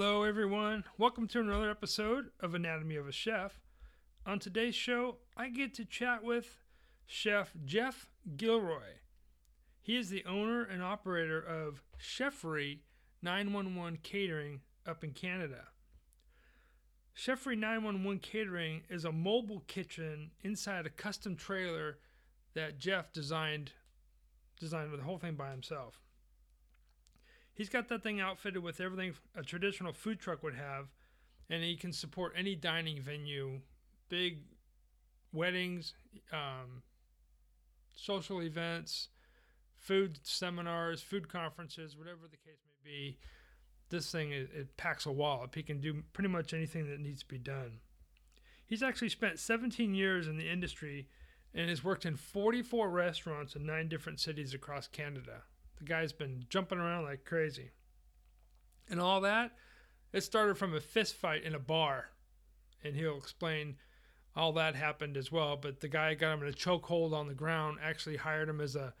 Hello, everyone. Welcome to another episode of Anatomy of a Chef. On today's show, I get to chat with Chef Jeff Gilroy. He is the owner and operator of Cheffery 911 Catering up in Canada. Cheffery 911 Catering is a mobile kitchen inside a custom trailer that Jeff designed designed the whole thing by himself. He's got that thing outfitted with everything a traditional food truck would have, and he can support any dining venue, big weddings, um, social events, food seminars, food conferences, whatever the case may be. This thing it, it packs a wallop. He can do pretty much anything that needs to be done. He's actually spent 17 years in the industry and has worked in 44 restaurants in nine different cities across Canada. The guy's been jumping around like crazy. And all that, it started from a fist fight in a bar. And he'll explain all that happened as well. But the guy got him in a chokehold on the ground, actually hired him as a,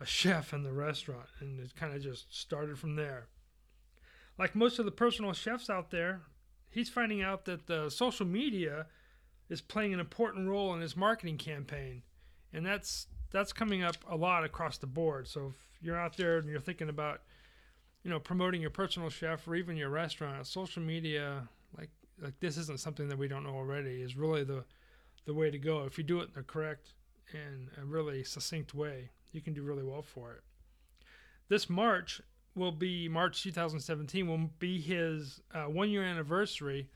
a chef in the restaurant. And it kind of just started from there. Like most of the personal chefs out there, he's finding out that the social media is playing an important role in his marketing campaign. And that's that's coming up a lot across the board. So if you're out there and you're thinking about, you know, promoting your personal chef or even your restaurant, social media, like like this isn't something that we don't know already, is really the the way to go. If you do it in the correct and a really succinct way, you can do really well for it. This March will be March 2017 will be his uh, one year anniversary.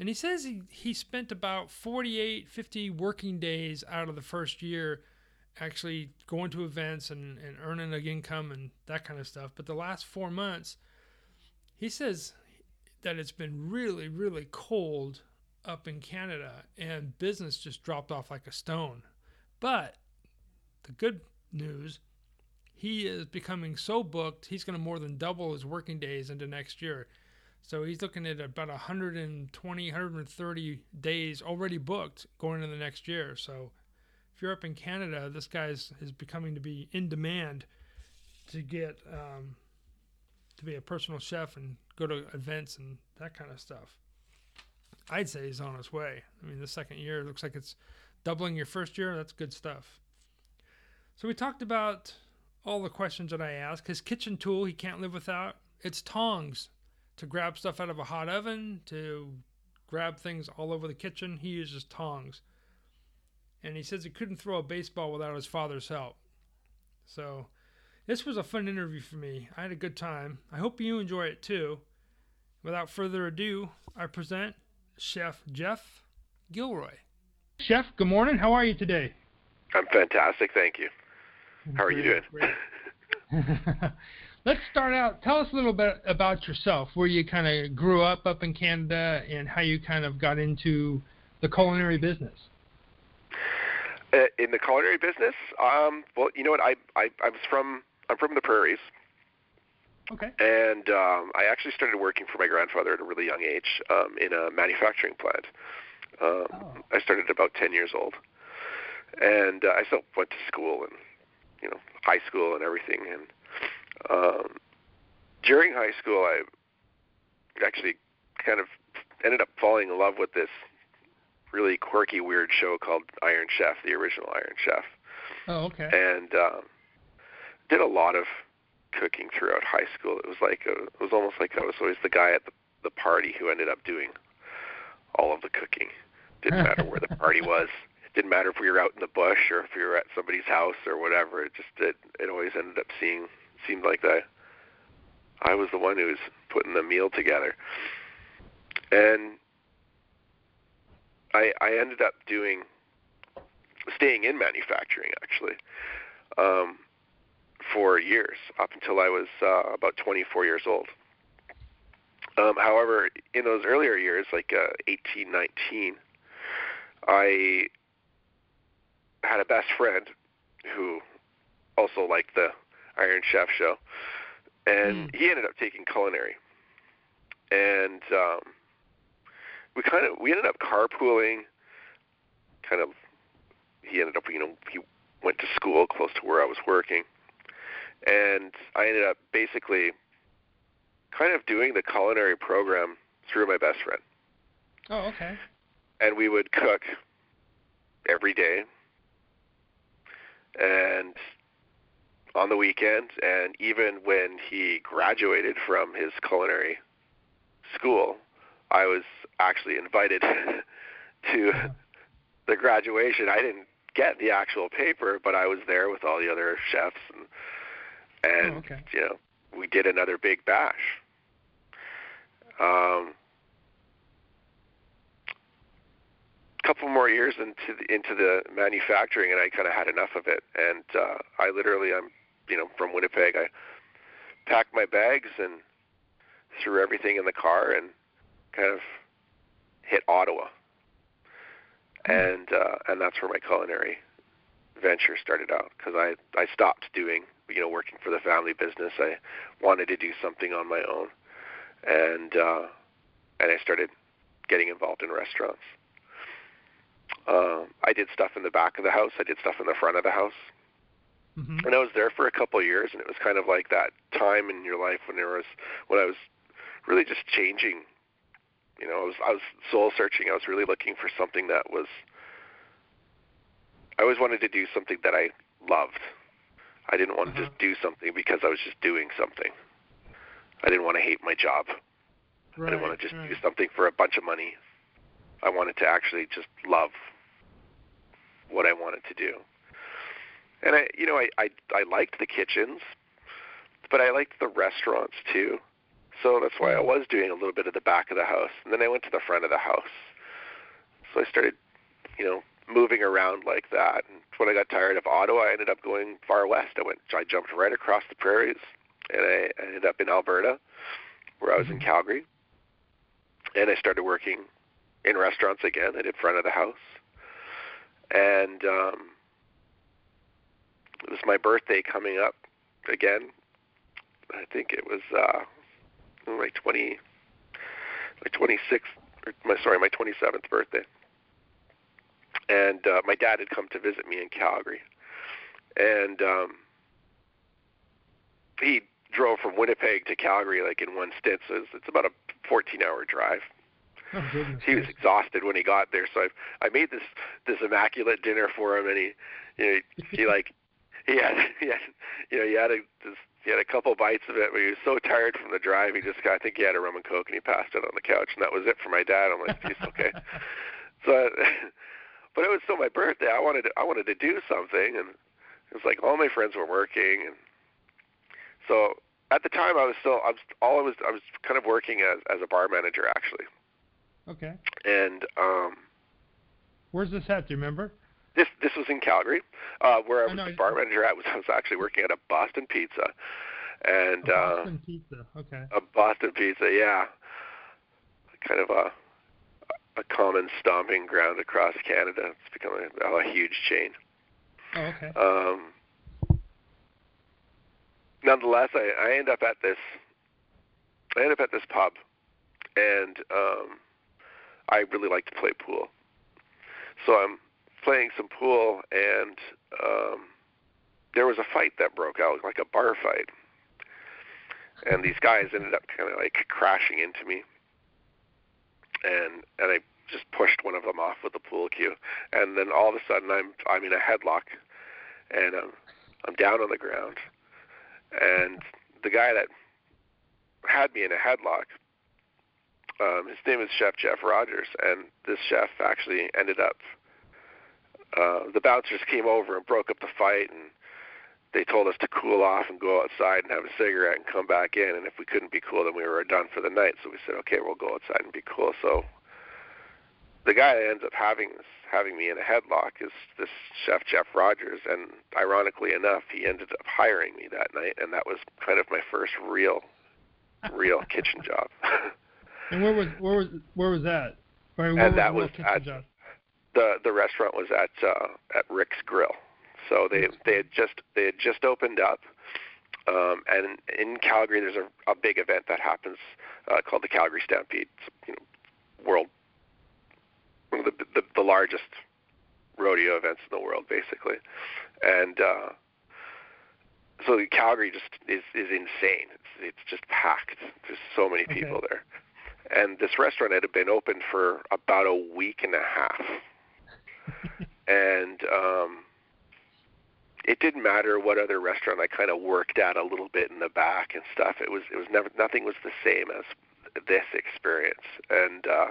And he says he, he spent about 48, 50 working days out of the first year actually going to events and, and earning an income and that kind of stuff. But the last four months, he says that it's been really, really cold up in Canada and business just dropped off like a stone. But the good news, he is becoming so booked, he's going to more than double his working days into next year. So he's looking at about 120, 130 days already booked going into the next year. So if you're up in Canada, this guy's is becoming to be in demand to get um, to be a personal chef and go to events and that kind of stuff. I'd say he's on his way. I mean, the second year looks like it's doubling your first year. That's good stuff. So we talked about all the questions that I asked. His kitchen tool he can't live without. It's tongs to grab stuff out of a hot oven, to grab things all over the kitchen. He uses tongs and he says he couldn't throw a baseball without his father's help. So, this was a fun interview for me. I had a good time. I hope you enjoy it too. Without further ado, I present Chef Jeff Gilroy. Chef, good morning. How are you today? I'm fantastic, thank you. How are you doing? Let's start out. Tell us a little bit about yourself, where you kind of grew up up in Canada, and how you kind of got into the culinary business. Uh, in the culinary business, um, well, you know what? I, I I was from I'm from the prairies. Okay. And um, I actually started working for my grandfather at a really young age um, in a manufacturing plant. Um, oh. I started at about 10 years old, and uh, I still went to school and you know high school and everything. And um, during high school, I actually kind of ended up falling in love with this really quirky, weird show called Iron Chef, the original Iron Chef. Oh, okay. And um, did a lot of cooking throughout high school. It was like a, it was almost like I was always the guy at the, the party who ended up doing all of the cooking. Didn't matter where the party was. It didn't matter if we were out in the bush or if we were at somebody's house or whatever. It just it, it always ended up seeing seemed like that. I was the one who was putting the meal together. And I, I ended up doing staying in manufacturing actually um, for years up until I was uh, about 24 years old. Um, however, in those earlier years, like uh, 18, 19, I had a best friend who also liked the Iron Chef show, and mm. he ended up taking culinary. And um, we kind of we ended up carpooling. Kind of, he ended up you know he went to school close to where I was working, and I ended up basically kind of doing the culinary program through my best friend. Oh, okay. And we would cook every day and on the weekend and even when he graduated from his culinary school, I was actually invited to the graduation. I didn't get the actual paper, but I was there with all the other chefs and and oh, okay. you know, we did another big bash. Um couple more years into the, into the manufacturing, and I kind of had enough of it. And uh, I literally, I'm, you know, from Winnipeg. I packed my bags and threw everything in the car and kind of hit Ottawa. And uh, and that's where my culinary venture started out because I I stopped doing you know working for the family business. I wanted to do something on my own, and uh, and I started getting involved in restaurants. Um, I did stuff in the back of the house. I did stuff in the front of the house. Mm-hmm. And I was there for a couple of years, and it was kind of like that time in your life when there was when I was really just changing. You know, I was I was soul searching. I was really looking for something that was. I always wanted to do something that I loved. I didn't want uh-huh. to just do something because I was just doing something. I didn't want to hate my job. Right, I didn't want to just right. do something for a bunch of money. I wanted to actually just love what I wanted to do. And I, you know, I, I I liked the kitchens, but I liked the restaurants too. So that's why I was doing a little bit of the back of the house, and then I went to the front of the house. So I started, you know, moving around like that. And when I got tired of Ottawa, I ended up going far west. I went, I jumped right across the prairies, and I ended up in Alberta, where I was in Calgary. And I started working in restaurants again. I did front of the house, and um, it was my birthday coming up again. I think it was uh, my twenty, my twenty sixth, or my sorry, my twenty seventh birthday. And uh, my dad had come to visit me in Calgary, and um, he drove from Winnipeg to Calgary like in one stint. So it's, it's about a fourteen hour drive. Oh. He was exhausted when he got there, so I I made this this immaculate dinner for him, and he you know he like he had he had you know he had a this, he had a couple bites of it, but he was so tired from the drive, he just got, I think he had a rum and coke, and he passed it on the couch, and that was it for my dad. I'm like, geez, okay. so, but it was still my birthday. I wanted to, I wanted to do something, and it was like all my friends were working, and so at the time I was still I was all I was I was kind of working as as a bar manager actually. Okay. And um, Where's this at? Do you remember? This this was in Calgary, uh, where I was no, the bar manager at. Was I was actually working at a Boston Pizza, and Oh, uh, Boston Pizza. Okay. a Boston Pizza, yeah, kind of a a common stomping ground across Canada. It's become a, a huge chain. Oh, okay. Um, nonetheless, I, I end up at this. I end up at this pub, and um, I really like to play pool. So I'm playing some pool, and um, there was a fight that broke out, like a bar fight. And these guys ended up kind of like crashing into me, and and I just pushed one of them off with the pool cue, and then all of a sudden I'm I'm in a headlock, and I'm I'm down on the ground, and the guy that had me in a headlock, um, his name is Chef Jeff Rogers, and this chef actually ended up. Uh, the bouncers came over and broke up the fight, and they told us to cool off and go outside and have a cigarette and come back in. And if we couldn't be cool, then we were done for the night. So we said, okay, we'll go outside and be cool. So the guy that ends up having this, having me in a headlock is this chef Jeff Rogers, and ironically enough, he ended up hiring me that night, and that was kind of my first real, real kitchen job. And where was where was where was that? Where And that was kitchen at- job? The the restaurant was at uh, at Rick's Grill. So they they had just they had just opened up, um, and in Calgary there's a, a big event that happens uh, called the Calgary Stampede. It's, you know, world one of the, the the largest rodeo events in the world, basically. And uh, so Calgary just is is insane. It's it's just packed. There's so many Okay. people there, and this restaurant had been open for about a week and a half, and um, it didn't matter what other restaurant I kind of worked at a little bit in the back and stuff. It was it was never nothing was the same as this experience, and uh,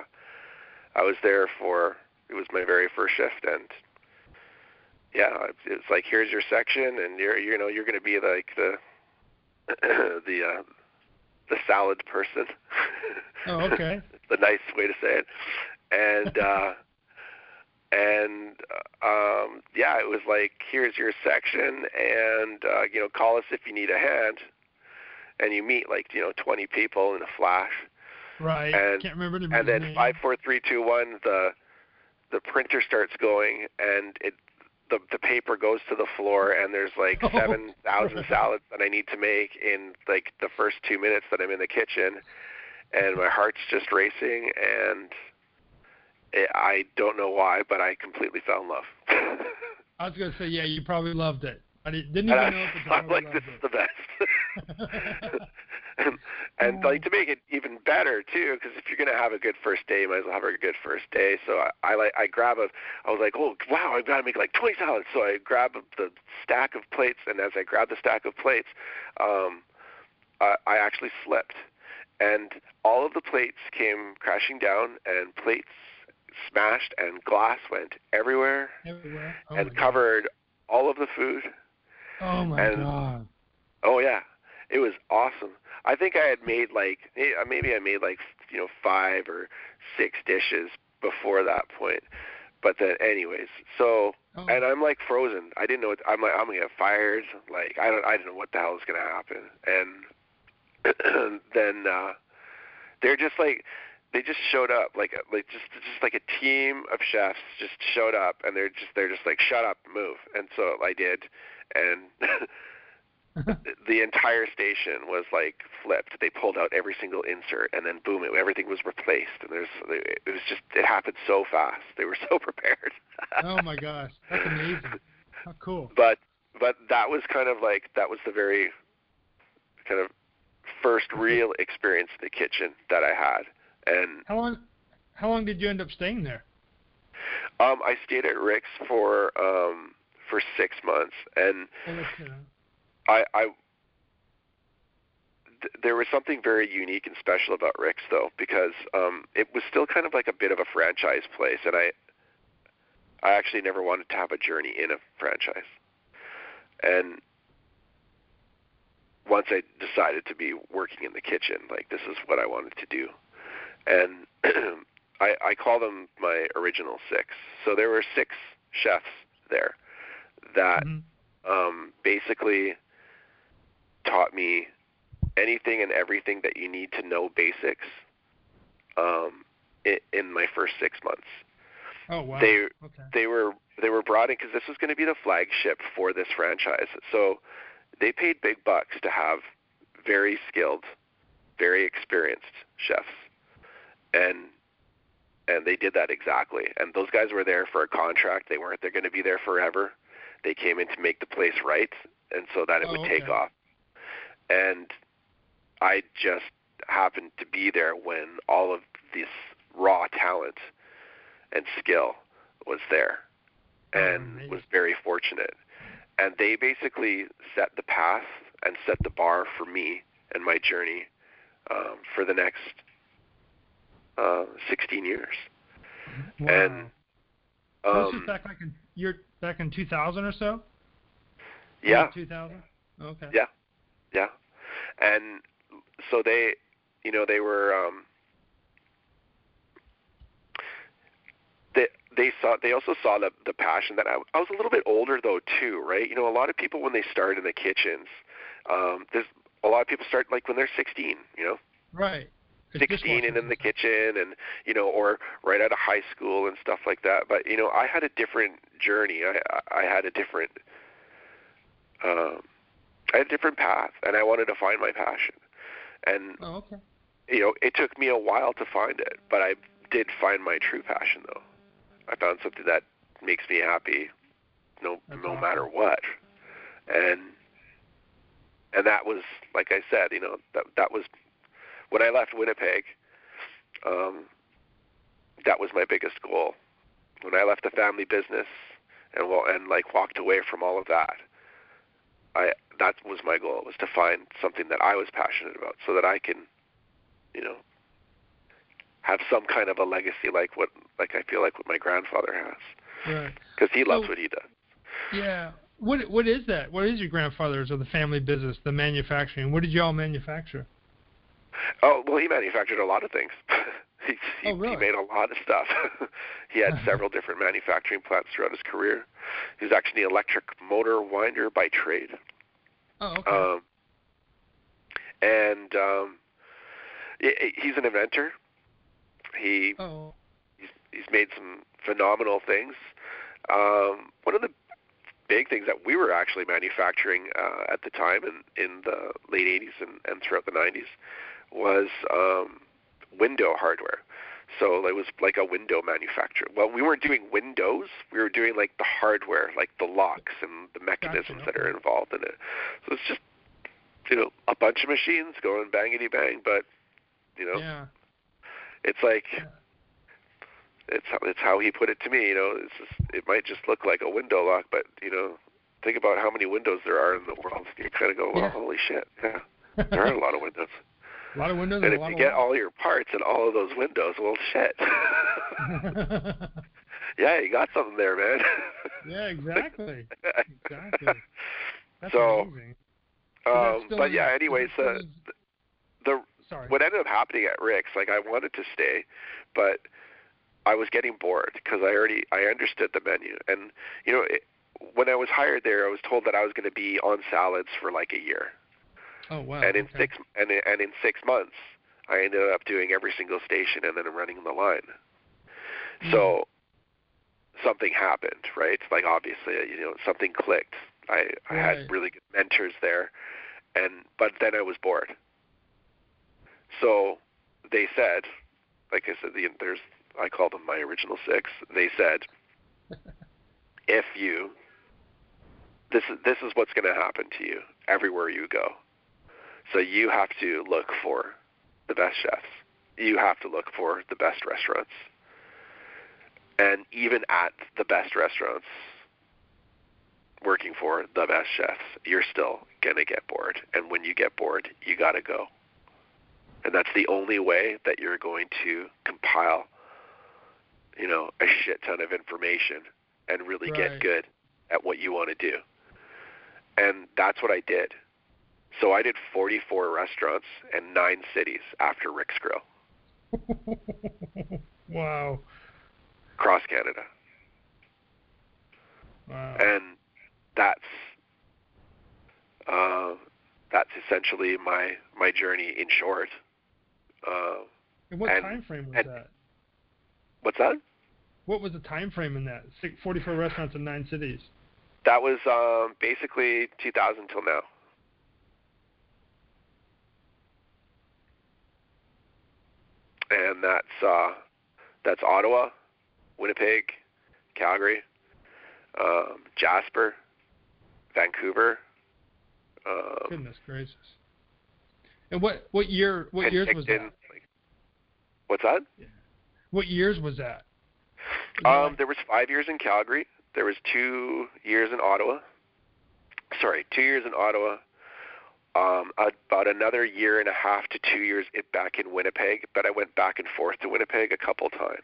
I was there for it was my very first shift, and yeah, it's, like here's your section, and you're you know you're going to be like the the uh, the salad person. Oh, okay. the nice way to say it, and uh, and uh, um, yeah, it was like here's your section, and uh, you know call us if you need a hand, and you meet like you know 20 people in a flash, Right. And- Can't remember the and then name. five, four, three, two, one, the the printer starts going, and it the the paper goes to the floor, and there's like Oh. seven thousand salads that I need to make in like the first two minutes that I'm in the kitchen, and my heart's just racing, and I don't know why, but I completely fell in love. I was gonna say, yeah, you probably loved it. I didn't, didn't even I, know at the time. I'm like, this loved is the best. and and like to make it even better too, because if you're gonna have a good first day, you might as well have a good first day. So I, I like I grab a, I was like, oh wow, I've got to make like 20 salads. So I grab the stack of plates, and as I grab the stack of plates, um, I, I actually slipped, and all of the plates came crashing down, and plates smashed, and glass went everywhere. Everywhere. Oh and my God. covered all of the food. Oh my and- god. Oh yeah, it was awesome. I think I had made like eh, maybe I made like you know five or six dishes before that point. But then, anyways, so Oh. and I'm like frozen. I didn't know. What, I'm like I'm gonna get fired. Like I don't. I don't know what the hell is gonna happen. And then uh, they're just like they just showed up like uh, like just just like a team of chefs just showed up and they're just they're just like shut up move and so I did and the entire station was like flipped. They pulled out every single insert, and then boom, it, everything was replaced. And there's, it was just, it happened so fast. They were so prepared. oh my gosh, that's amazing. How cool. But, but that was kind of like that was the very kind of first real experience in the kitchen that I had. And How long? How long did you end up staying there? um, I stayed at Rick's for um, for six months, and I, I th- there was something very unique and special about Rick's though, because um, it was still kind of like a bit of a franchise place, and I I actually never wanted to have a journey in a franchise, and once I decided to be working in the kitchen, like this is what I wanted to do, and I, I call them my original six. So there were six chefs there that mhm. um, basically taught me anything and everything that you need to know basics um, in, in my first six months. Oh wow. They okay. they were they were brought in because this was going to be the flagship for this franchise. So they paid big bucks to have very skilled, very experienced chefs, and and they did that exactly. And those guys were there for a contract. They weren't. They're going to be there forever. They came in to make the place right, and so that it Oh, would take off. And I just happened to be there when all of this raw talent and skill was there, Oh, and amazing. was very fortunate. And they basically set the path and set the bar for me and my journey um, for the next uh, 16 years. Wow. and, So this Um, is back like in you're back in 2000 or so. yeah, 2000. Okay. Yeah. yeah, and so they, you know, they were. Um, they they saw they also saw the the passion that I, I was a little bit older though too, right? You know, a lot of people when they start in the kitchens, um, there's a lot of people start like when they're 16, you know, Right. It's 16 and in the kitchen and you know or right out of high school and stuff like that. But you know i had a different journey. I i had a different um i had a different path and i wanted to find my passion. And Oh, okay. you know it took me a while to find it but i did find my true passion though. I found something that makes me happy no That's no matter what. And and that was like I said, you know, that that was when I left Winnipeg. Um, that was my biggest goal. When I left the family business and well and like walked away from all of that, I that was my goal was to find something that I was passionate about so that I can, you know, have some kind of a legacy like what like I feel like what my grandfather has. Right. Because he loves So- what he does. Yeah. What what is that? What is your grandfather's or the family business, the manufacturing? What did you all manufacture? Oh well, he manufactured a lot of things. he he, Oh, really? he made a lot of stuff. he had several different manufacturing plants throughout his career. He was actually an electric motor winder by trade. Oh, okay. Um, and um, he's an inventor. He oh. he's, he's made some phenomenal things. Um, one of the big things that we were actually manufacturing uh, at the time in, in the late 80s and, and throughout the 90s was um, window hardware. So it was like a window manufacturer. Well, we weren't doing windows. We were doing like the hardware, like the locks and the mechanisms that are involved in it. So it's just, you know, a bunch of machines going bangity bang, but, you know, Yeah. it's like Yeah. it's how it's how he put it to me. You know, it's just, it might just look like a window lock, but you know, think about how many windows there are in the world. You kind of go, well, Yeah. holy shit, yeah, there are a lot of windows. A lot of windows And and if you get all your parts in all of those windows, well, shit. yeah, you got something there, man. yeah, exactly. Exactly. That's So, amazing. Um, but yeah, anyways, uh, the sorry. what ended up happening at Rick's, like I wanted to stay, but I was getting bored because I already I understood the menu, and you know, it, when I was hired there, I was told that I was going to be on salads for like a year, oh wow. and in okay. six and in- and in six months, I ended up doing every single station and then running the line. Mm. So something happened, right? Like obviously, you know, something clicked. I I Right. had really good mentors there, and but then I was bored. So they said, like I said, the, there's I call them my original six. They said, if you this is this is what's going to happen to you everywhere you go. So you have to look for the best chefs. You have to look for the best restaurants. And even at the best restaurants, working for the best chefs, you're still going to get bored. And when you get bored, you got to go. And that's the only way that you're going to compile, you know, a shit ton of information and really Right. get good at what you want to do. And that's what I did. So I did 44 restaurants and nine cities after Rick's Grill, wow. across Canada. Wow. and that's uh, that's essentially my my journey in short. Uh, And what and- time frame was and- that? what's that? What was the time frame in that? 44 restaurants in nine cities. That was um, basically 2000 till now. And that's uh, that's Ottawa, Winnipeg, Calgary, um, Jasper, Vancouver, um, Goodness gracious. And what what year what years was that? What's that? What years was that? Um, there was five years in Calgary. There was two years in Ottawa. Sorry, two years in Ottawa. Um, about another year and a half to two years back in Winnipeg, but I went back and forth to Winnipeg a couple times.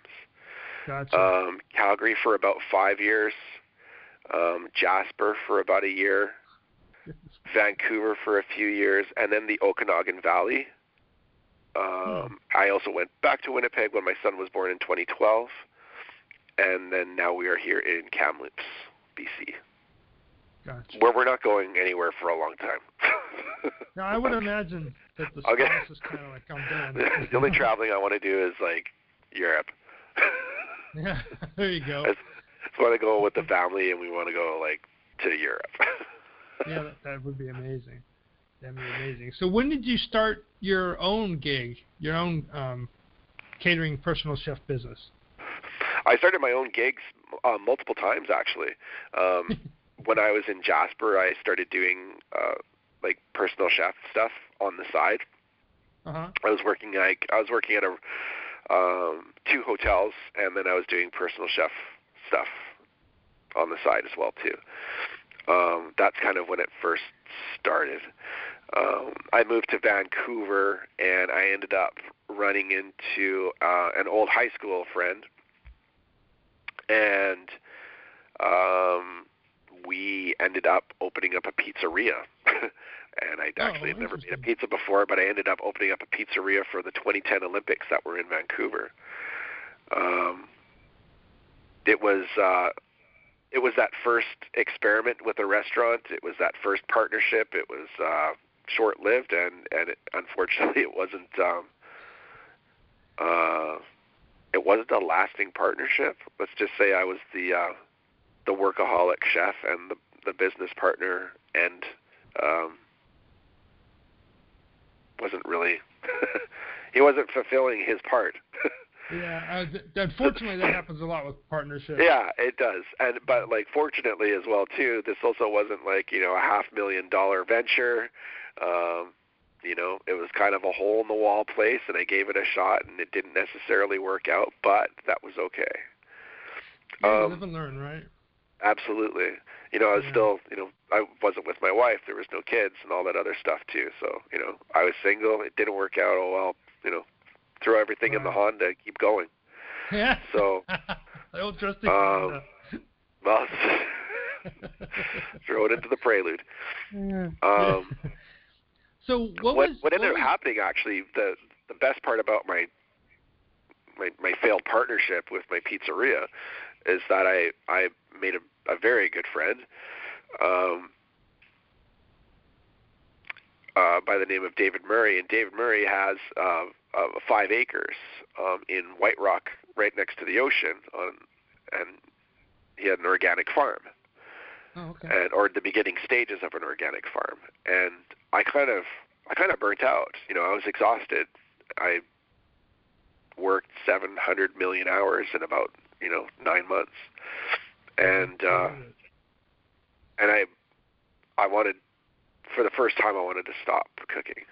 gotcha. Um, Calgary for about five years. Um, Jasper for about a year. Vancouver for a few years, and then the Okanagan Valley. Um, I also went back to Winnipeg when my son was born in 2012, and then now we are here in Kamloops, BC, gotcha. where we're not going anywhere for a long time. Now I would imagine that the Okay. spouse is kind of like I'm done. the only traveling I want to do is like Europe. Yeah, there you go. I just want to go with the family, and we want to go like to Europe. Yeah, that, that would be amazing. That'd be amazing. So when did you start your own gig, your own um, catering personal chef business? I started my own gigs uh, multiple times actually. Um, when I was in Jasper, I started doing uh, like personal chef stuff on the side. Uh-huh. I was working like I was working at a um, two hotels, and then I was doing personal chef stuff on the side as well too. Um, that's kind of when it first started. Um, I moved to Vancouver, and I ended up running into uh, an old high school friend, and um, we ended up opening up a pizzeria. and I Oh, actually had never made a pizza before, but I ended up opening up a pizzeria for the 2010 Olympics that were in Vancouver. Um, it was uh, it was that first experiment with a restaurant. It was that first partnership. It was uh, short lived, and and it, unfortunately, it wasn't. Um, uh, it wasn't a lasting partnership. Let's just say I was the uh, the workaholic chef and the the business partner, and um, wasn't really. he wasn't fulfilling his part. Yeah. Was, unfortunately, that happens a lot with partnerships. Yeah, it does. And but like fortunately as well too, this also wasn't like, you know, a half million dollar venture. Um, you know, it was kind of a hole in the wall place and I gave it a shot and it didn't necessarily work out, but that was okay. Yeah, Um, live and learn, right? Absolutely. You know, I was Yeah. still, you know, I wasn't with my wife. There was no kids and all that other stuff too. So, you know, I was single. It didn't work out. Oh well, you know, throw everything in the. Honda, keep going. Yeah. So, the old trusty. um, well, throw it into the prelude. Yeah. Um, so what, what was what ended was, up happening actually the the best part about my my my failed partnership with my pizzeria is that I I made a, a very good friend um uh by the name of David Murray. And David Murray has uh, uh 5 acres um in White Rock right next to the ocean on and he had an organic farm. Oh, okay. and or the beginning stages of an organic farm. And i kind of i kind of burnt out. You know i was exhausted. I worked 700 million hours in about you know 9 months and uh and i i wanted for the first time i wanted to stop cooking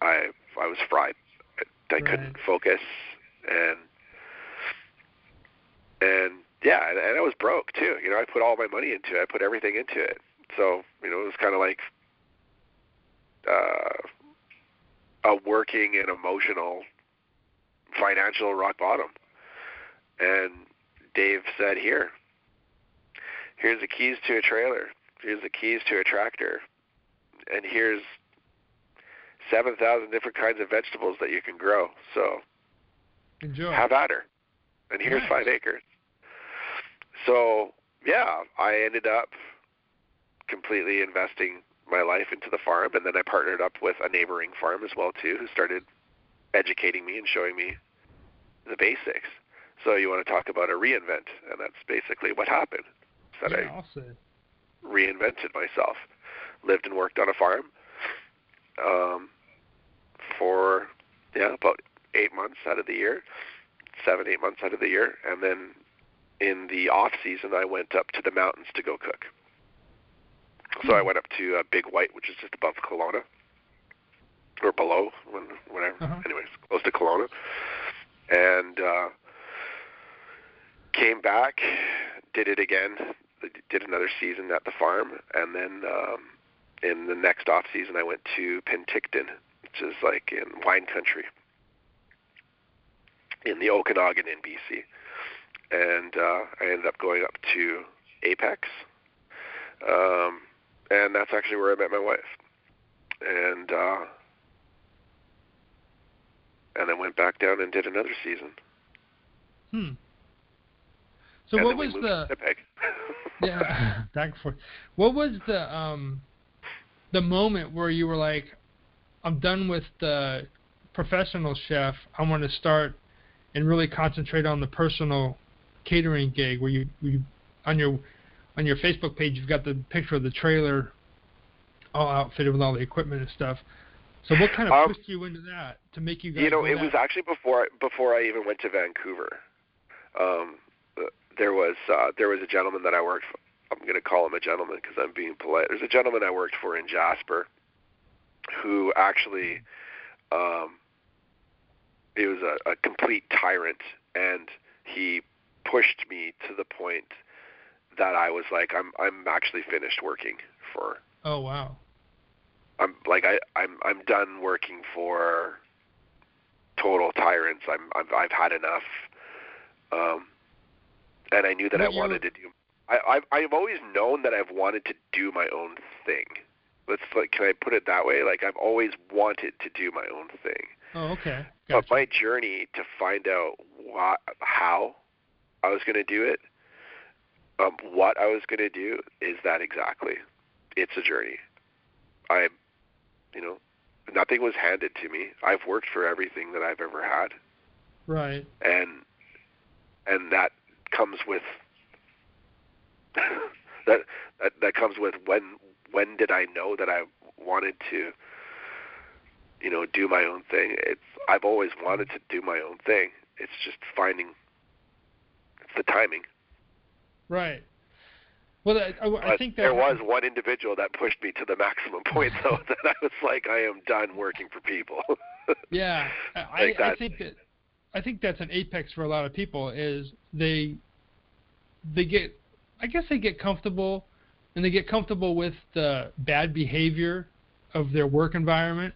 i i was fried i, I couldn't focus and and yeah, and, and I was broke too. You know, I put all my money into it. I put everything into it. So you know, it was kind of like uh, a working and emotional, financial rock bottom. And Dave said, "Here, here's the keys to a trailer. Here's the keys to a tractor, and here's seven thousand different kinds of vegetables that you can grow. So Enjoy. have at her. And here's Nice. five acres. So yeah, I ended up completely investing my life into the farm, and then I partnered up with a neighboring farm as well too, who started educating me and showing me the basics. So you want to talk about a reinvent, and that's basically what happened. That yeah, I I'll reinvented myself. Lived and worked on a farm um, for yeah about eight months out of the year, seven eight months out of the year, and then in the off season I went up to the mountains to go cook. So I went up to uh, Big White, which is just above Kelowna, or below, when, whatever. Uh-huh. Anyways, close to Kelowna, and uh, came back, did it again, did another season at the farm, and then um, in the next off season I went to Penticton, which is like in wine country, in the Okanagan in BC, and uh, I ended up going up to Apex, um, and that's actually where I met my wife, and uh, and then went back down and did another season. Hmm. So and what was the yeah back and forth. What was the um the moment where you were like, I'm done with the professional chef. I want to start and really concentrate on the personal catering gig. Where you you on your on your Facebook page you've got the picture of the trailer all outfitted with all the equipment and stuff. So what kind of Um, pushed you into that to make you guys You know, it that- was actually before before I even went to Vancouver. Um, there was uh, there was a gentleman that I worked f- I'm going to call him a gentleman because I'm being polite. There's a gentleman I worked for in Jasper who actually um, he was a, a complete tyrant, and he pushed me to the point that I was like, I'm I'm actually finished working for. Oh wow. I'm like I I'm I'm done working for total tyrants. I'm I've I've had enough. Um, and I knew that I you- wanted to do. I I've I've always known that I've wanted to do my own thing. Let's like, can I put it that way? Like I've always wanted to do my own thing. Oh okay. But my journey to find out what, how I was going to do it, um, what I was going to do, is that exactly. It's a journey. I, you know, nothing was handed to me. I've worked for everything that I've ever had, Right. and and that comes with that that that comes with when when did I know that I wanted to you know do my own thing? It's I've always wanted to do my own thing. It's just finding it's the timing. Right. Well, I, I, I think that there was one individual that pushed me to the maximum point though that I was like I am done working for people. Yeah, I, Like I, I think that I think that's an apex for a lot of people is they they get I guess they get comfortable and they get comfortable with the bad behavior of their work environment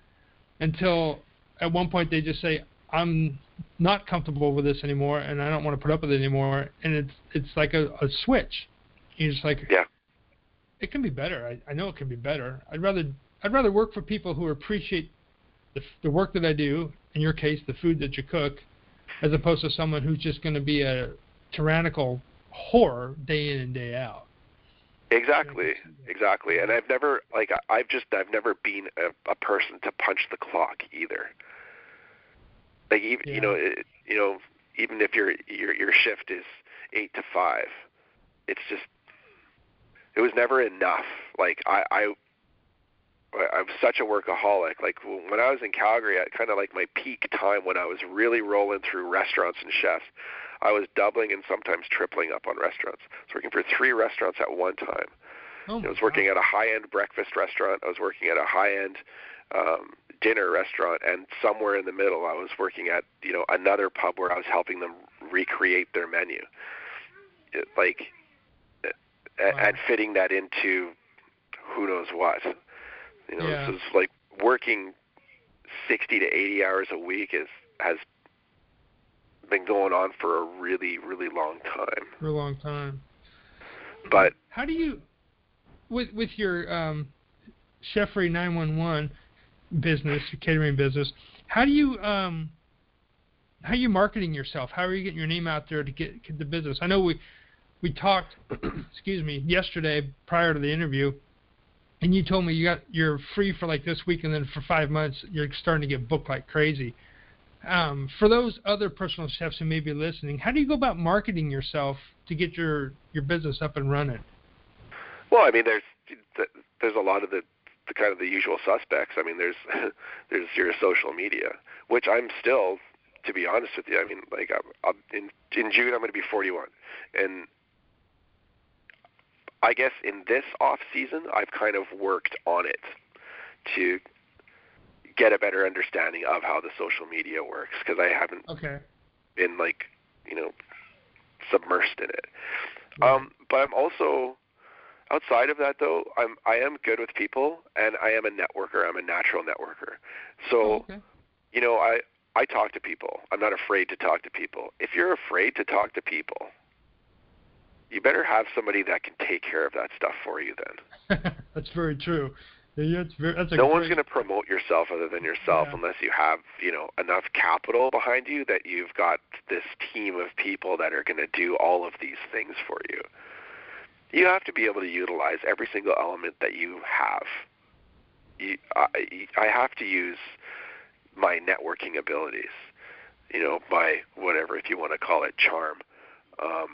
until at one point they just say I'm not comfortable with this anymore and I don't want to put up with it anymore and it's it's like a, a switch. You're just like Yeah. It can be better. I, I know it can be better. I'd rather I'd rather work for people who appreciate the, the work that I do, in your case, the food that you cook, as opposed to someone who's just going to be a tyrannical whore day in and day out. Exactly, exactly. And I've never like I- I've just I've never been a, a person to punch the clock either. Like even Yeah. you know it, you know even if your your your shift is eight to five, it's just it was never enough. Like I I I'm such a workaholic. Like when I was in Calgary, at kind of like my peak time when I was really rolling through restaurants and chefs, I was doubling and sometimes tripling up on restaurants. I was working for three restaurants at one time. Oh I was working at a high-end breakfast restaurant. I was working at a high-end um, dinner restaurant, and somewhere in the middle, I was working at you know another pub where I was helping them recreate their menu, it, like, Wow. and fitting that into who knows what. You know, Yeah. this is like working sixty to eighty hours a week is has been going on for a really, really long time. for a long time. But How do you, with with your um, Cheffery 911 business, your catering business, how do you um, how are you marketing yourself? How are you getting your name out there to get, get the business? I know we we talked, excuse me, yesterday prior to the interview, and you told me you got you're free for like this week, and then for five months you're starting to get booked like crazy. Um, for those other personal chefs who may be listening, how do you go about marketing yourself to get your your business up and running? Well, I mean, there's there's a lot of the, the kind of the usual suspects. I mean, there's there's your social media, which I'm still, to be honest with you. I mean, like I'm, I'm in in June I'm going to be 41, and I guess in this off season I've kind of worked on it to get a better understanding of how the social media works because I haven't Okay. been like you know submersed in it. Um, but I'm also outside of that though. I'm I am good with people and I am a networker. I'm a natural networker. So Oh, okay. you know I I talk to people. I'm not afraid to talk to people. If you're afraid to talk to people, you better have somebody that can take care of that stuff for you. Then that's very true. Yeah, very, no one's going to promote yourself other than yourself Yeah. unless you have you know enough capital behind you that you've got this team of people that are going to do all of these things for you you have to be able to utilize every single element that you have you, I, I have to use my networking abilities you know my whatever if you want to call it charm um,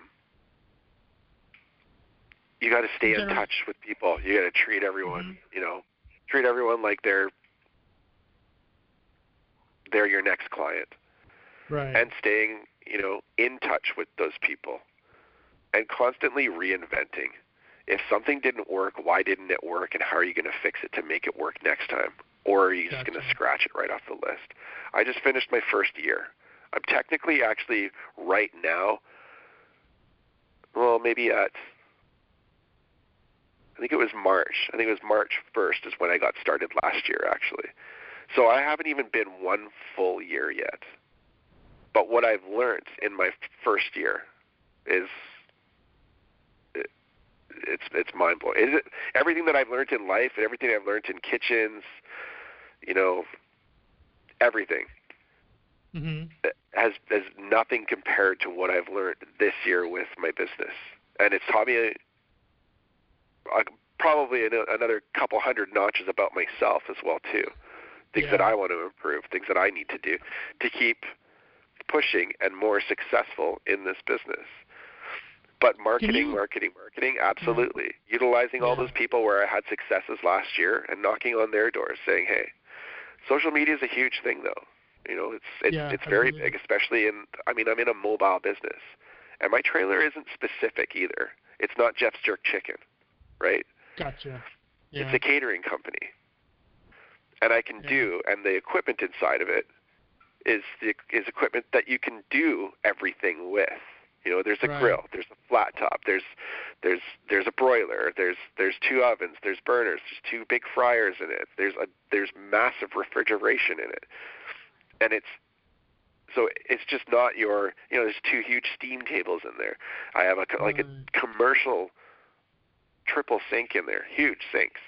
you got to stay in touch with people you got to treat everyone Mhm. you know treat everyone like they're they're your next client right. and staying you know in touch with those people and constantly reinventing if something didn't work, why didn't it work, and how are you going to fix it to make it work next time? Or are you just going to scratch it right off the list? I just finished my first year. I'm technically actually right now, well, maybe at, I think it was March. I think it was March 1st is when I got started last year, actually. So I haven't even been one full year yet. But what I've learned in my first year is it, it's it's mind blowing. It everything that I've learned in life and everything I've learned in kitchens, you know, everything hmm has has nothing compared to what I've learned this year with my business, and it's taught me probably an, another couple hundred notches about myself as well too. Things that I want to improve, things that I need to do to keep pushing and more successful in this business. But marketing, you- marketing, marketing, absolutely. Utilizing all those people where I had successes last year and knocking on their doors saying, "Hey, social media is a huge thing though. You know, it's it's Yeah, it's very absolutely. big, especially in I mean, I'm in a mobile business. And my trailer isn't specific either. It's not Jeff's Jerk Chicken, right? Gotcha. Yeah. It's a catering company. And I can Yeah. do and the equipment inside of it is the is equipment that you can do everything with. You know, there's a Right. grill, there's a flat top, there's there's there's a broiler, there's there's two ovens, there's burners, there's two big fryers in it. There's a there's massive refrigeration in it. And it's so it's just not your you know there's two huge steam tables in there. I have a like a commercial triple sink in there, huge sinks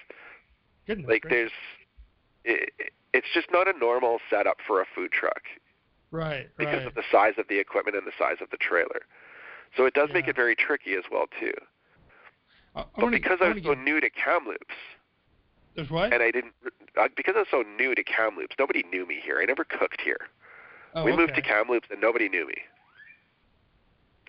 Goodness like gracious. there's it, it's just not a normal setup for a food truck right, because right. of the size of the equipment and the size of the trailer so it does make it very tricky as well too I, I but wanna, because I i was so get, new to kamloops there's what? and i didn't uh, because i was so new to kamloops nobody knew me here i never cooked here oh, we okay. moved to kamloops and nobody knew me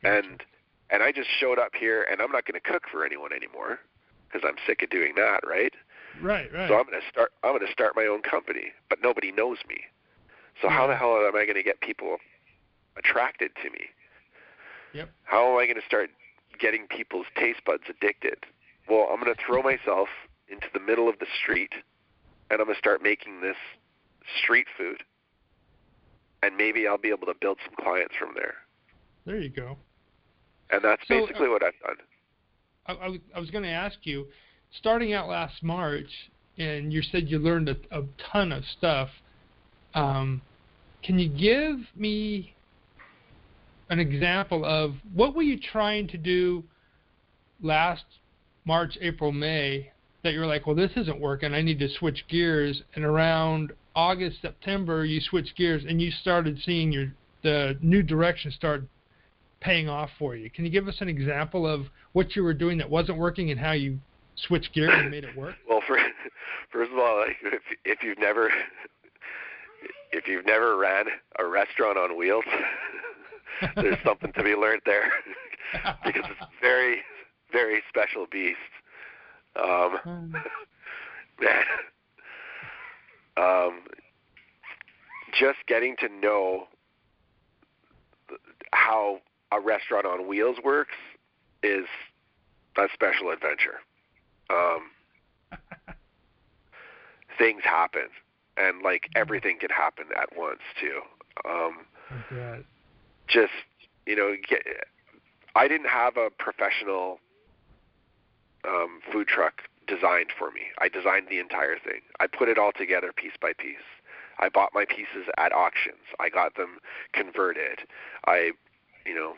Gotcha. and and i just showed up here and i'm not going to cook for anyone anymore because i'm sick of doing that right right, right. So I'm going to start. I'm going to start my own company, but nobody knows me. So how the hell am I going to get people attracted to me? Yep. How am I going to start getting people's taste buds addicted? Well, I'm going to throw myself into the middle of the street, and I'm going to start making this street food, and maybe I'll be able to build some clients from there. there you go. And that's So, uh, basically what I've done. I, I, was- I was going to ask you, starting out last March, and you said you learned a, a ton of stuff. Um, can you give me an example of what were you trying to do last March, April, May that you were like, well, this isn't working. I need to switch gears. And around August, September, you switched gears and you started seeing your the new direction start paying off for you. Can you give us an example of what you were doing that wasn't working and how you switched gears and made it work? Well, for, first of all, like, if if you've never if you've never ran a restaurant on wheels, there's something to be learned there because it's a very very special beast. Um, Um, man, um, just getting to know how a restaurant on wheels works is a special adventure. Um, things happen, and like everything can happen at once too. Um, just you know, get, I didn't have a professional um, food truck designed for me. I designed the entire thing. I put it all together piece by piece. I bought my pieces at auctions. I got them converted. I, you know,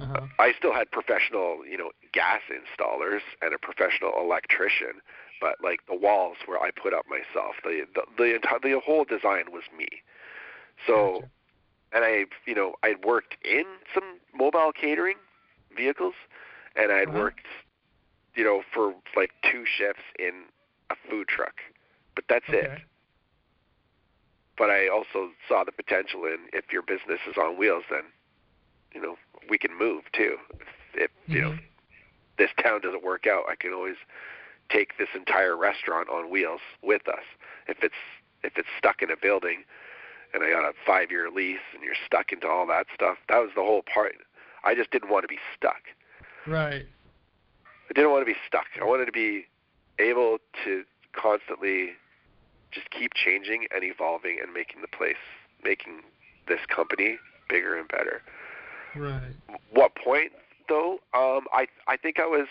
Uh-huh. I still had professional, you know, gas installers and a professional electrician, but like the walls where I put up myself, the the the entire the whole design was me. So, Gotcha. and I, you know, I'd worked in some mobile catering vehicles, and I'd Uh-huh. worked, you know, for like two shifts in a food truck, but that's it. But I also saw the potential in if your business is on wheels, then, you know, we can move too. If, if you know Mhm. this town doesn't work out, I can always take this entire restaurant on wheels with us. If it's if it's stuck in a building and I got a five year lease and you're stuck into all that stuff, that was the whole part. I just didn't want to be stuck. Right. I didn't want to be stuck. I wanted to be able to constantly just keep changing and evolving and making the place, making this company bigger and better. Right. What point though? Um, I I think I was,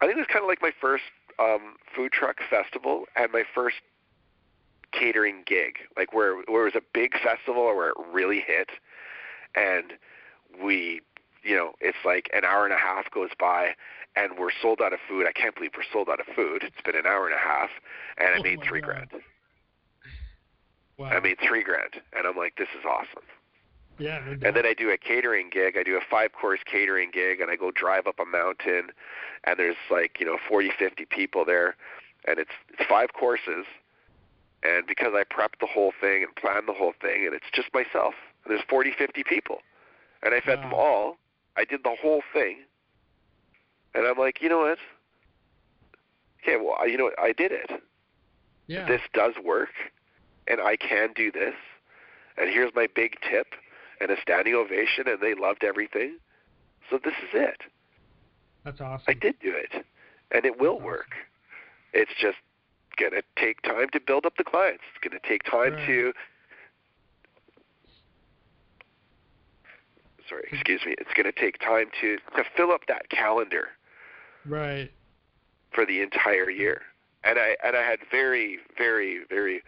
I think it was kind of like my first um, food truck festival and my first catering gig, like where where it was a big festival where it really hit, and we, you know, it's like an hour and a half goes by and we're sold out of food. I can't believe we're sold out of food. It's been an hour and a half, and I Oh made three God. grand. Wow. I made three grand, and I'm like, this is awesome. Yeah. no And then I do a catering gig. I do a five course catering gig, and I go drive up a mountain, and there's like you know 40, 50 people there, and it's it's five courses, and because I prepped the whole thing and planned the whole thing, and it's just myself. And there's 40, 50 people, and I fed them all. I did the whole thing, and I'm like, you know what? Okay, well, I- you know what? I did it yeah. this does work and I can do this and here's my big tip and a standing ovation and they loved everything. So this is it. That's awesome. I did do it and it will That's work. It's just going to take time to build up the clients. It's going to take time Right. to Sorry, excuse me. It's going to take time to to fill up that calendar Right. for the entire year. And I and I had very, very, very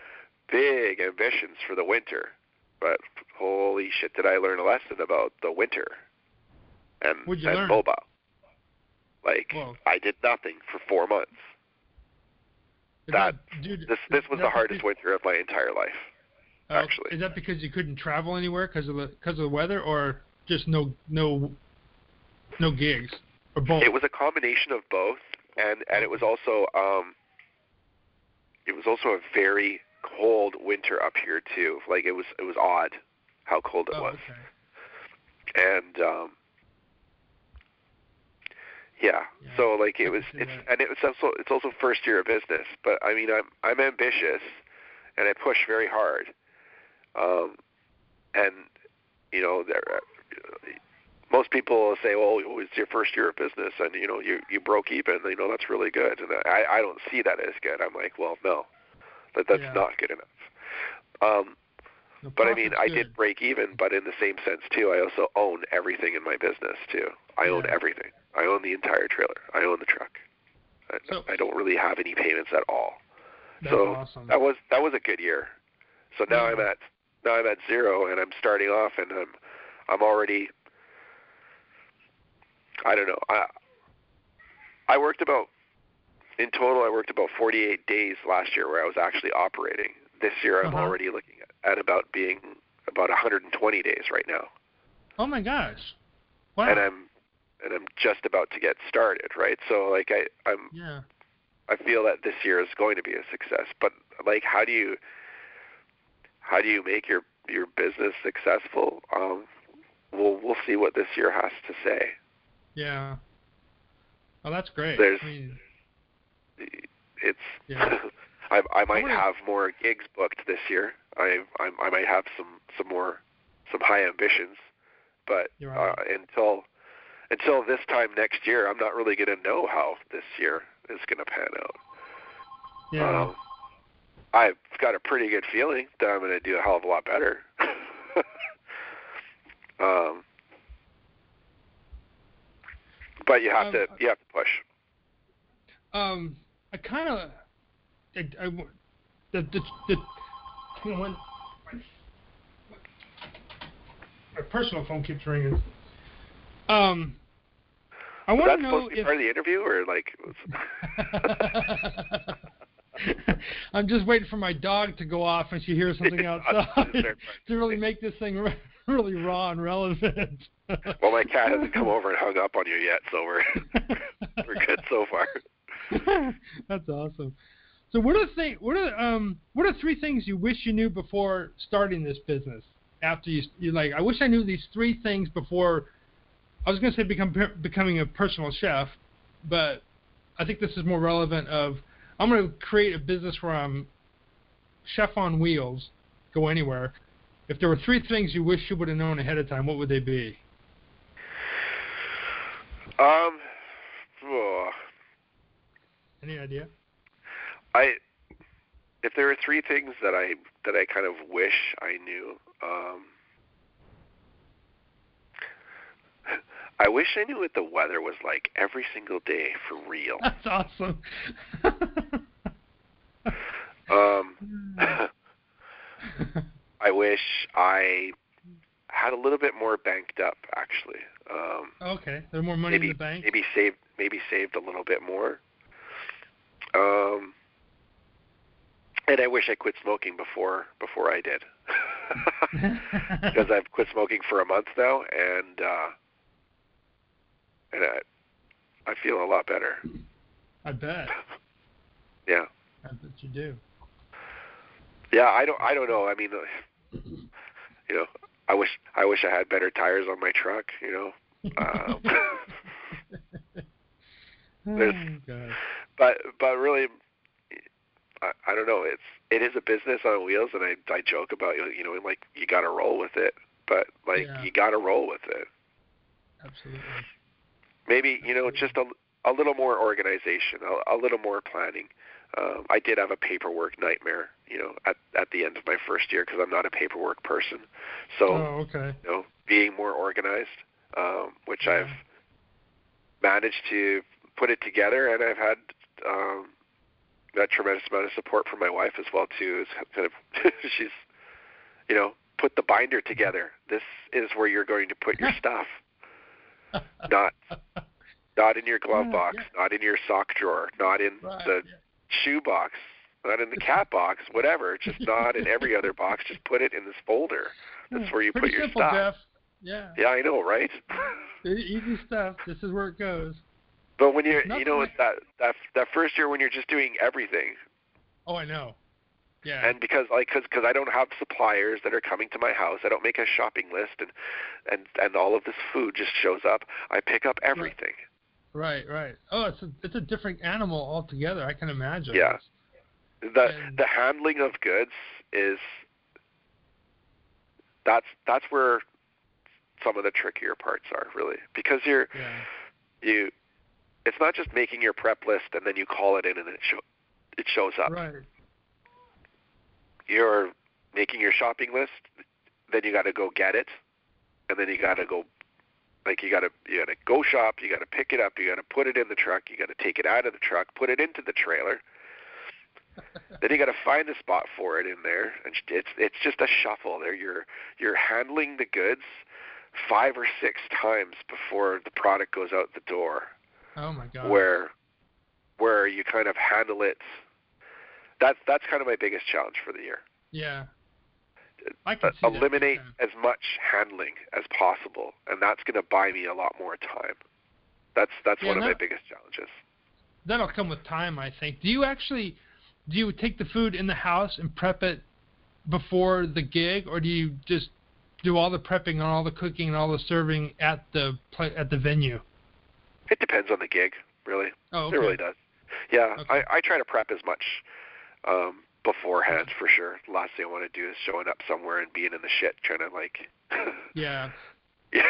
big ambitions for the winter. But holy shit did I learn a lesson about the winter and, and learn? mobile. Like Whoa. I did nothing for four months. That- dude, This this was the hardest because- winter of my entire life. oh, actually. Is that because you couldn't travel anywhere because of the because of the weather, or just no no no gigs, or both? It was a combination of both and and it was also um it was also a very cold winter up here too. Like it was it was odd how cold it oh, was. okay. and um yeah, Yeah, so like it was it's that. and it was also it's also first year of business but i mean i'm i'm ambitious and i push very hard um and you know there uh, most people will say well it's your first year of business and you know you you broke even you know that's really good and i i don't see that as good i'm like well no that that's Yeah. not good enough um But I mean, I good. did break even, but in the same sense too, I also own everything in my business too. I own everything. I own the entire trailer. I own the truck. I, So- I don't really have any payments at all. So awesome. that was that was a good year. So now Yeah. I'm at now I'm at zero, and I'm starting off, and I'm I'm already. I don't know. I I worked about in total. I worked about 48 days last year where I was actually operating. This year, I'm Uh-huh. already looking at, about being about 120 days right now, oh my gosh! Wow. and I'm and I'm just about to get started. Right, so like I I'm yeah. I feel that this year is going to be a success. But like, how do you how do you make your your business successful? Um, we'll we'll see what this year has to say. Yeah. Oh, that's great. There's- I mean, It's Yeah. I I might wanna- have more gigs booked this year. I I, I might have some some more some high ambitions, but right. uh, until until this time next year, I'm not really going to know how this year is going to pan out. yeah. Um, I've got a pretty good feeling that I'm going to do a hell of a lot better. um, but you have Um, to you have to push. Um, I kind of, I, I, the the the, when my, personal phone keeps ringing. Um, I want to know supposed to be if part of the interview or like? I'm just waiting for my dog to go off and she hears something outside to really make this thing re- really raw and relevant. well, my cat hasn't come over and hung up on you yet, so we're we're good so far. That's awesome. So what are the thing, what are um what are three things you wish you knew before starting this business? After you you like I wish I knew these three things before I was going to say become becoming a personal chef, but I think this is more relevant of I'm going to create a business where I'm chef on wheels, go anywhere. If there were three things you wish you would have known ahead of time, what would they be? Um, Any idea? I if there are three things that I that I kind of wish I knew. Um, I wish I knew what the weather was like every single day for real. That's awesome. um, I wish I had a little bit more banked up actually. Um, okay, there's more money maybe in the bank. maybe saved maybe saved a little bit more. Um, and I wish I quit smoking before before I did, because I've quit smoking for a month now, and uh, and I I feel a lot better. I bet. Yeah. I bet you do. Yeah, I don't I don't know. I mean, uh, you know, I wish I wish I had better tires on my truck. You know. Um, oh, but but really I, I don't know it's it is a business on wheels and I I joke about you you know like you got to roll with it but like Yeah. you got to roll with it Absolutely. maybe you know just a a little more organization a, a little more planning um I did have a paperwork nightmare you know at at the end of my first year because I'm not a paperwork person so oh, okay. you know being more organized um which Yeah. I've managed to put it together, and I've had a tremendous amount of support from my wife as well too. Is kind of she's, you know, put the binder together. This is where you're going to put your stuff, not not in your glove Yeah, box, yeah. not in your sock drawer, not in Right. the shoe box, not in the cat box, whatever. Just not in every other box. Just put it in this folder. That's where you Pretty put your simple, stuff. Jeff. Yeah. Yeah, I know, right? Easy stuff. This is where it goes. But when you're, Nothing you know, like- that that that first year when you're just doing everything, Oh, I know. Yeah. and because like because cause I don't have suppliers that are coming to my house, I don't make a shopping list, and and and all of this food just shows up. I pick up everything. right, right. Oh, it's a it's a different animal altogether. I can imagine. Yeah. The And- the handling of goods is that's that's where some of the trickier parts are really because you're Yeah. you it's not just making your prep list and then you call it in and it show, it shows up. Right. you're making your shopping list, then you got to go get it, and then you got to go, like you got to you got to go shop, you got to pick it up, you got to put it in the truck, you got to take it out of the truck, put it into the trailer. then you got to find a spot for it in there, and it's it's just a shuffle. There, you're you're handling the goods five or six times before the product goes out the door Oh my God. where where you kind of handle it. That's that's kind of my biggest challenge for the year. Yeah. I Uh, can that big eliminate as much handling as possible, and that's going to buy me a lot more time. That's that's Yeah, one of my biggest challenges. That'll come with time, I think. Do you actually do you take the food in the house and prep it before the gig, or do you just do all the prepping and all the cooking and all the serving at the pla at the venue? It depends on the gig, really. Oh, okay. It really does. Yeah, Okay. I I try to prep as much um beforehand for sure. The last thing I want to do is showing up somewhere and being in the shit, trying to like. Yeah, yeah.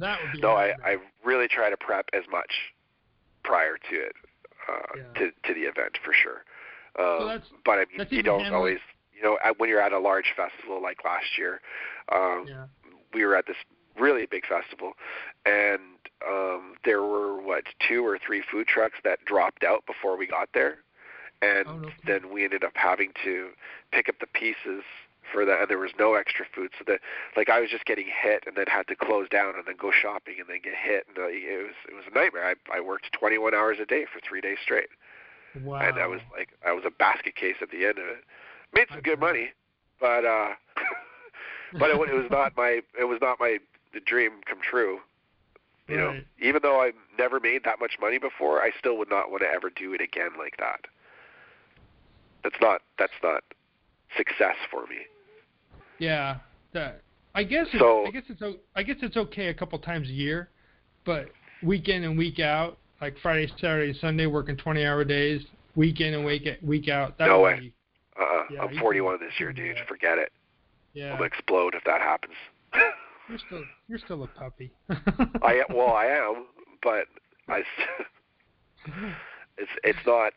that would be. No, I, I really try to prep as much prior to it, uh, Yeah. to to the event for sure. Um, that's- but I mean, you don't handling- always, you know, when you're at a large festival like last year, um, Yeah. we were at this really big festival, and um, there were what two or three food trucks that dropped out before we got there, and Oh, no then we ended up having to pick up the pieces for that, and there was no extra food, so that like I was just getting hit, and then had to close down, and then go shopping, and then get hit, and uh, it was it was a nightmare. I I worked 21 hours a day for three days straight, Wow. and I was like I was a basket case at the end of it. Made some good money, but uh, but it, it was not my it was not my the dream come true. You know, Right. even though I've never made that much money before, I still would not want to ever do it again like that. That's not that's not success for me. Yeah. That. I guess. It's, So- I guess it's. o- I guess it's okay a couple times a year, but week in and week out, like Friday, Saturday, Sunday, working 20-hour days, week in and week week out. That No way. Be, Uh-uh. Yeah, I'm 41 can- this year, you can do dude. Forget it. yeah. I'm gonna explode if that happens. You're still. You're still a puppy. I well, I am, but I, It's it's not.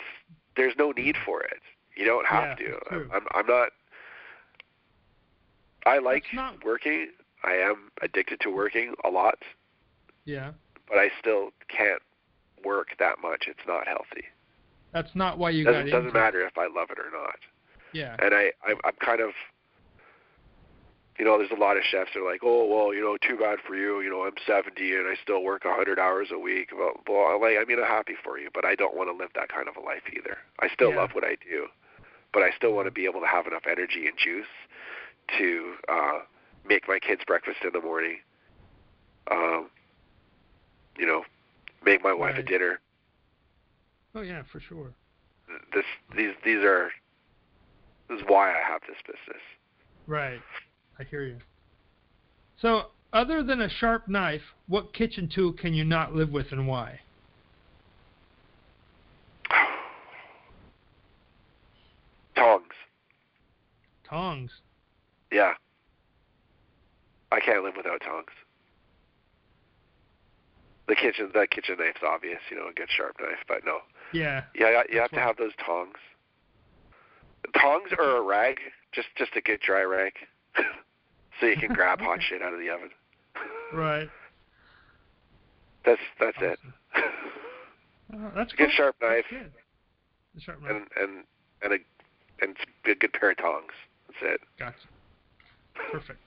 There's no need for it. You don't have Yeah, to. I'm I'm not. I like not- working. I am addicted to working a lot, Yeah. but I still can't work that much. It's not healthy. That's not why you doesn't got doesn't into matter if I love it or not. Yeah. And I, I I'm kind of you know, there's a lot of chefs that are like, oh well, you know, too bad for you. You know, I'm 70 and I still work 100 hours a week. Well, well, like I mean, I'm happy for you, but I don't want to live that kind of a life either. I still Yeah. love what I do, but I still want to be able to have enough energy and juice to uh, make my kids breakfast in the morning. Um, you know, make my wife a dinner. Oh yeah, for sure. This these these are this is why I have this business. Right. I hear you. So, other than a sharp knife, what kitchen tool can you not live with and why? Tongs. Tongs. Yeah. I can't live without tongs. The kitchen, the kitchen knife's obvious, you know, a good sharp knife, but no. Yeah. Yeah, you have to have those tongs. Tongs or a rag, just just a good dry rag, so you can grab hot shit out of the oven. Right. That's that's it. Oh, that's A good cool. sharp knife good. Sharp knife. and and and a and a good pair of tongs. That's it. Gotcha. Perfect.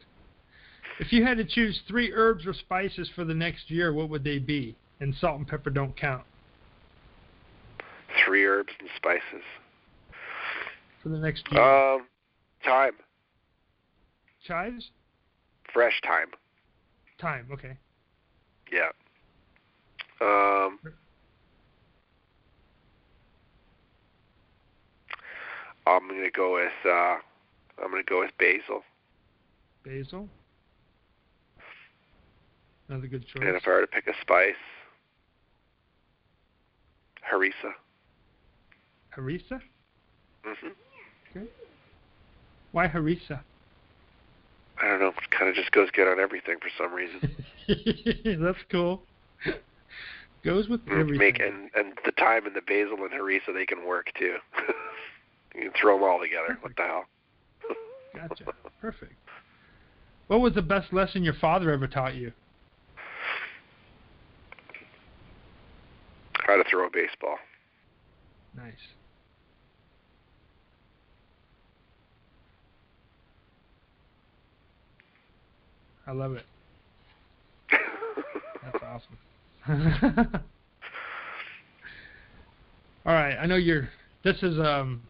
If you had to choose three herbs or spices for the next year, what would they be? And salt and pepper don't count Three herbs and spices. for the next year. Um, thyme, Chives? Fresh thyme. Thyme. Okay. Yeah. Um, I'm gonna go with uh, I'm gonna go with basil. Basil. Another good choice. And if I were to pick a spice, harissa. Harissa? hmm Why harissa? I don't know. Kind of just goes good on everything for some reason. That's cool. Goes with Mm, everything. Make and and the thyme and the basil and harissa they can work too. you can throw them all together. What the hell? Gotcha. Perfect. What was the best lesson your father ever taught you? How to throw a baseball. Nice. I love it. That's awesome. All right, I know you're. This is um,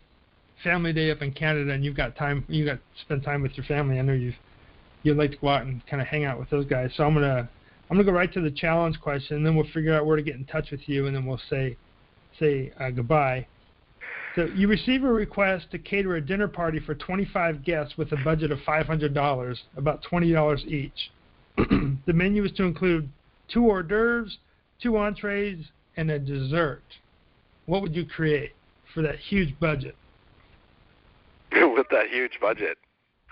family day up in Canada, and you've got time. You got to spend time with your family. I know you You'd like to go out and kind of hang out with those guys. So I'm gonna I'm gonna go right to the challenge question, and then we'll figure out where to get in touch with you, and then we'll say say uh, goodbye. So you receive a request to cater a dinner party for 25 guests with a budget of $500, about $20 each. the menu is to include two hors d'oeuvres, two entrees, and a dessert. What would you create for that huge budget? with that huge budget.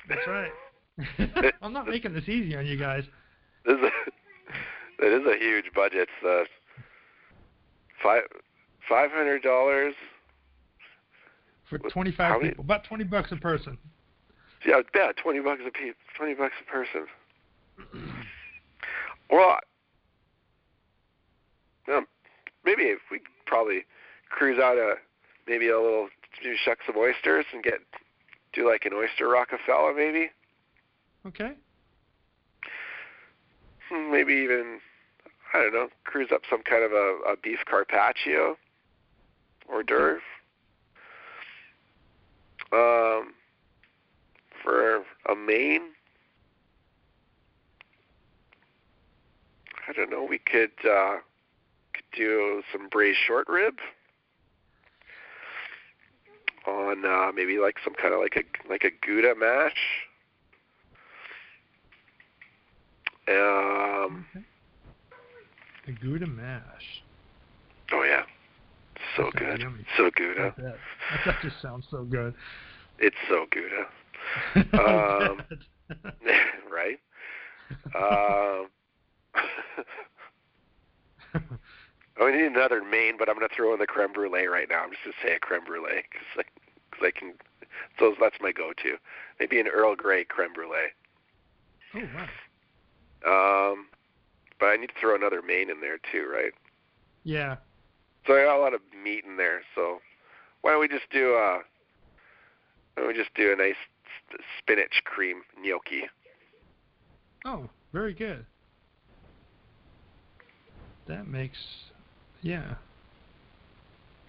That's right. I'm not making this easy on you guys. This is a, that is a huge budget. Uh, five five hundred dollars. For 25 how many- people, about 20 bucks a person. Yeah, yeah, twenty bucks a piece. Twenty bucks a person. well, um, maybe if we probably cruise out a maybe a little do shuck some oysters and get do like an oyster Rockefeller maybe. Okay. Hmm, Maybe even I don't know, cruise up some kind of a, a beef carpaccio hors d'oeuvre. Um, for a main, I don't know. We could uh, could do some braised short rib on uh, maybe like some kind of like a like a Gouda mash. Um, okay. A Gouda mash. oh yeah, so good, so Gouda. That, that just sounds so good. It's so Gouda, Um, right? Um, I need another main, but I'm going to throw in the creme brulee right now. I'm just going to say a creme brulee because I, I can. So that's my go-to. Maybe an Earl Grey creme brulee. Oh wow. Um, but I need to throw another main in there too, right? Yeah. So I got a lot of meat in there. So why don't we just do uh, why don't we just do a nice spinach cream gnocchi? Oh, very good. That makes, yeah.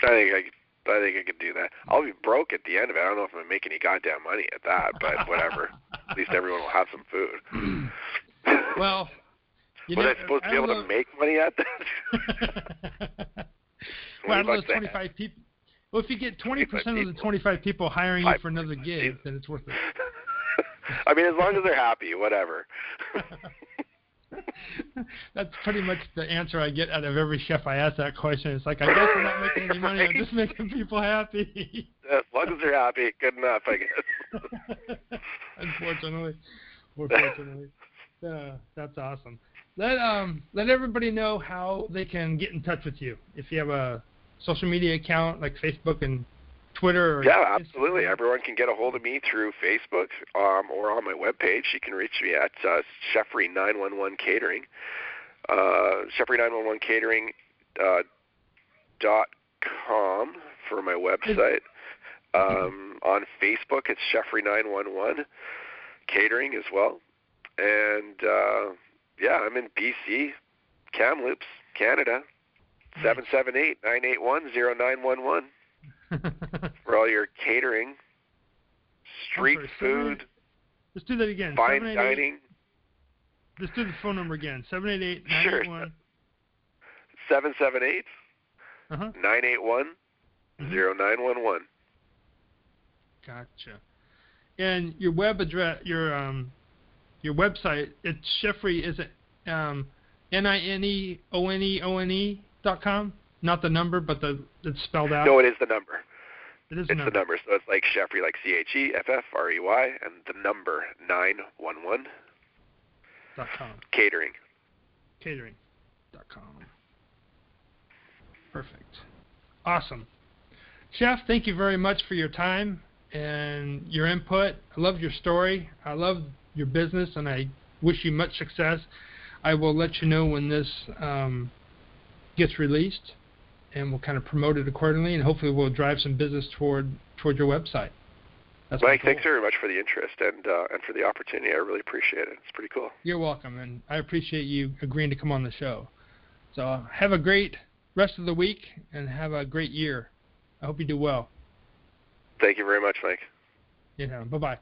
I think I could. I think I could do that. I'll be broke at the end of it. I don't know if I'm gonna make any goddamn money at that, but whatever. at least everyone will have some food. Well, you was know, I supposed to be able of to make money at that? well, out of those bucks a 25 people, well, if you get 20% of the 25 people hiring you for another gig, then it's worth it. I mean, as long as they're happy, whatever. That's pretty much the answer I get out of every chef I ask that question. It's like, I guess I'm not making any money. I'm just making people happy. as long as they're happy, good enough, I guess. Unfortunately, unfortunately, uh, that's awesome. Let um let everybody know how they can get in touch with you. If you have a social media account like Facebook and Twitter. Or Yeah, absolutely. Instagram. Everyone can get a hold of me through Facebook um, or on my webpage. You can reach me at uh, Cheffery911 Catering. Uh, Cheffery911 Catering uh, dot com for my website. Um, on Facebook, it's Cheffery911 Catering as well. And uh, yeah, I'm in BC, Kamloops, Canada. Seven seven eight nine eight one zero nine one one for all your catering, street sorry, food, Let's do that again. fine dining. Let's do the phone number again. Seven eight eight nine Sure. eight one. Seven seven eight Uh huh. nine eight one zero nine one one. Gotcha. And your web address, your um, your website, it's Cheffery. Is it um, N I N E O N E O N E dot com? Not the number, but the it's spelled out. No, it is the number. it is It's the the number. number. So it's like Cheffery, like C H E F F R E Y, and the number nine one one Dot com. catering. Catering. Dot com. Perfect. Awesome. Chef, thank you very much for your time and your input. I love your story. I love your business, and I wish you much success. I will let you know when this um, gets released, and we'll kind of promote it accordingly, and hopefully we'll drive some business toward toward your website. That's Mike, thanks very much for the interest and uh, and for the opportunity. I really appreciate it. It's pretty cool. You're welcome, and I appreciate you agreeing to come on the show. So have a great rest of the week, and have a great year. I hope you do well. Thank you very much, Mike. You know, bye bye.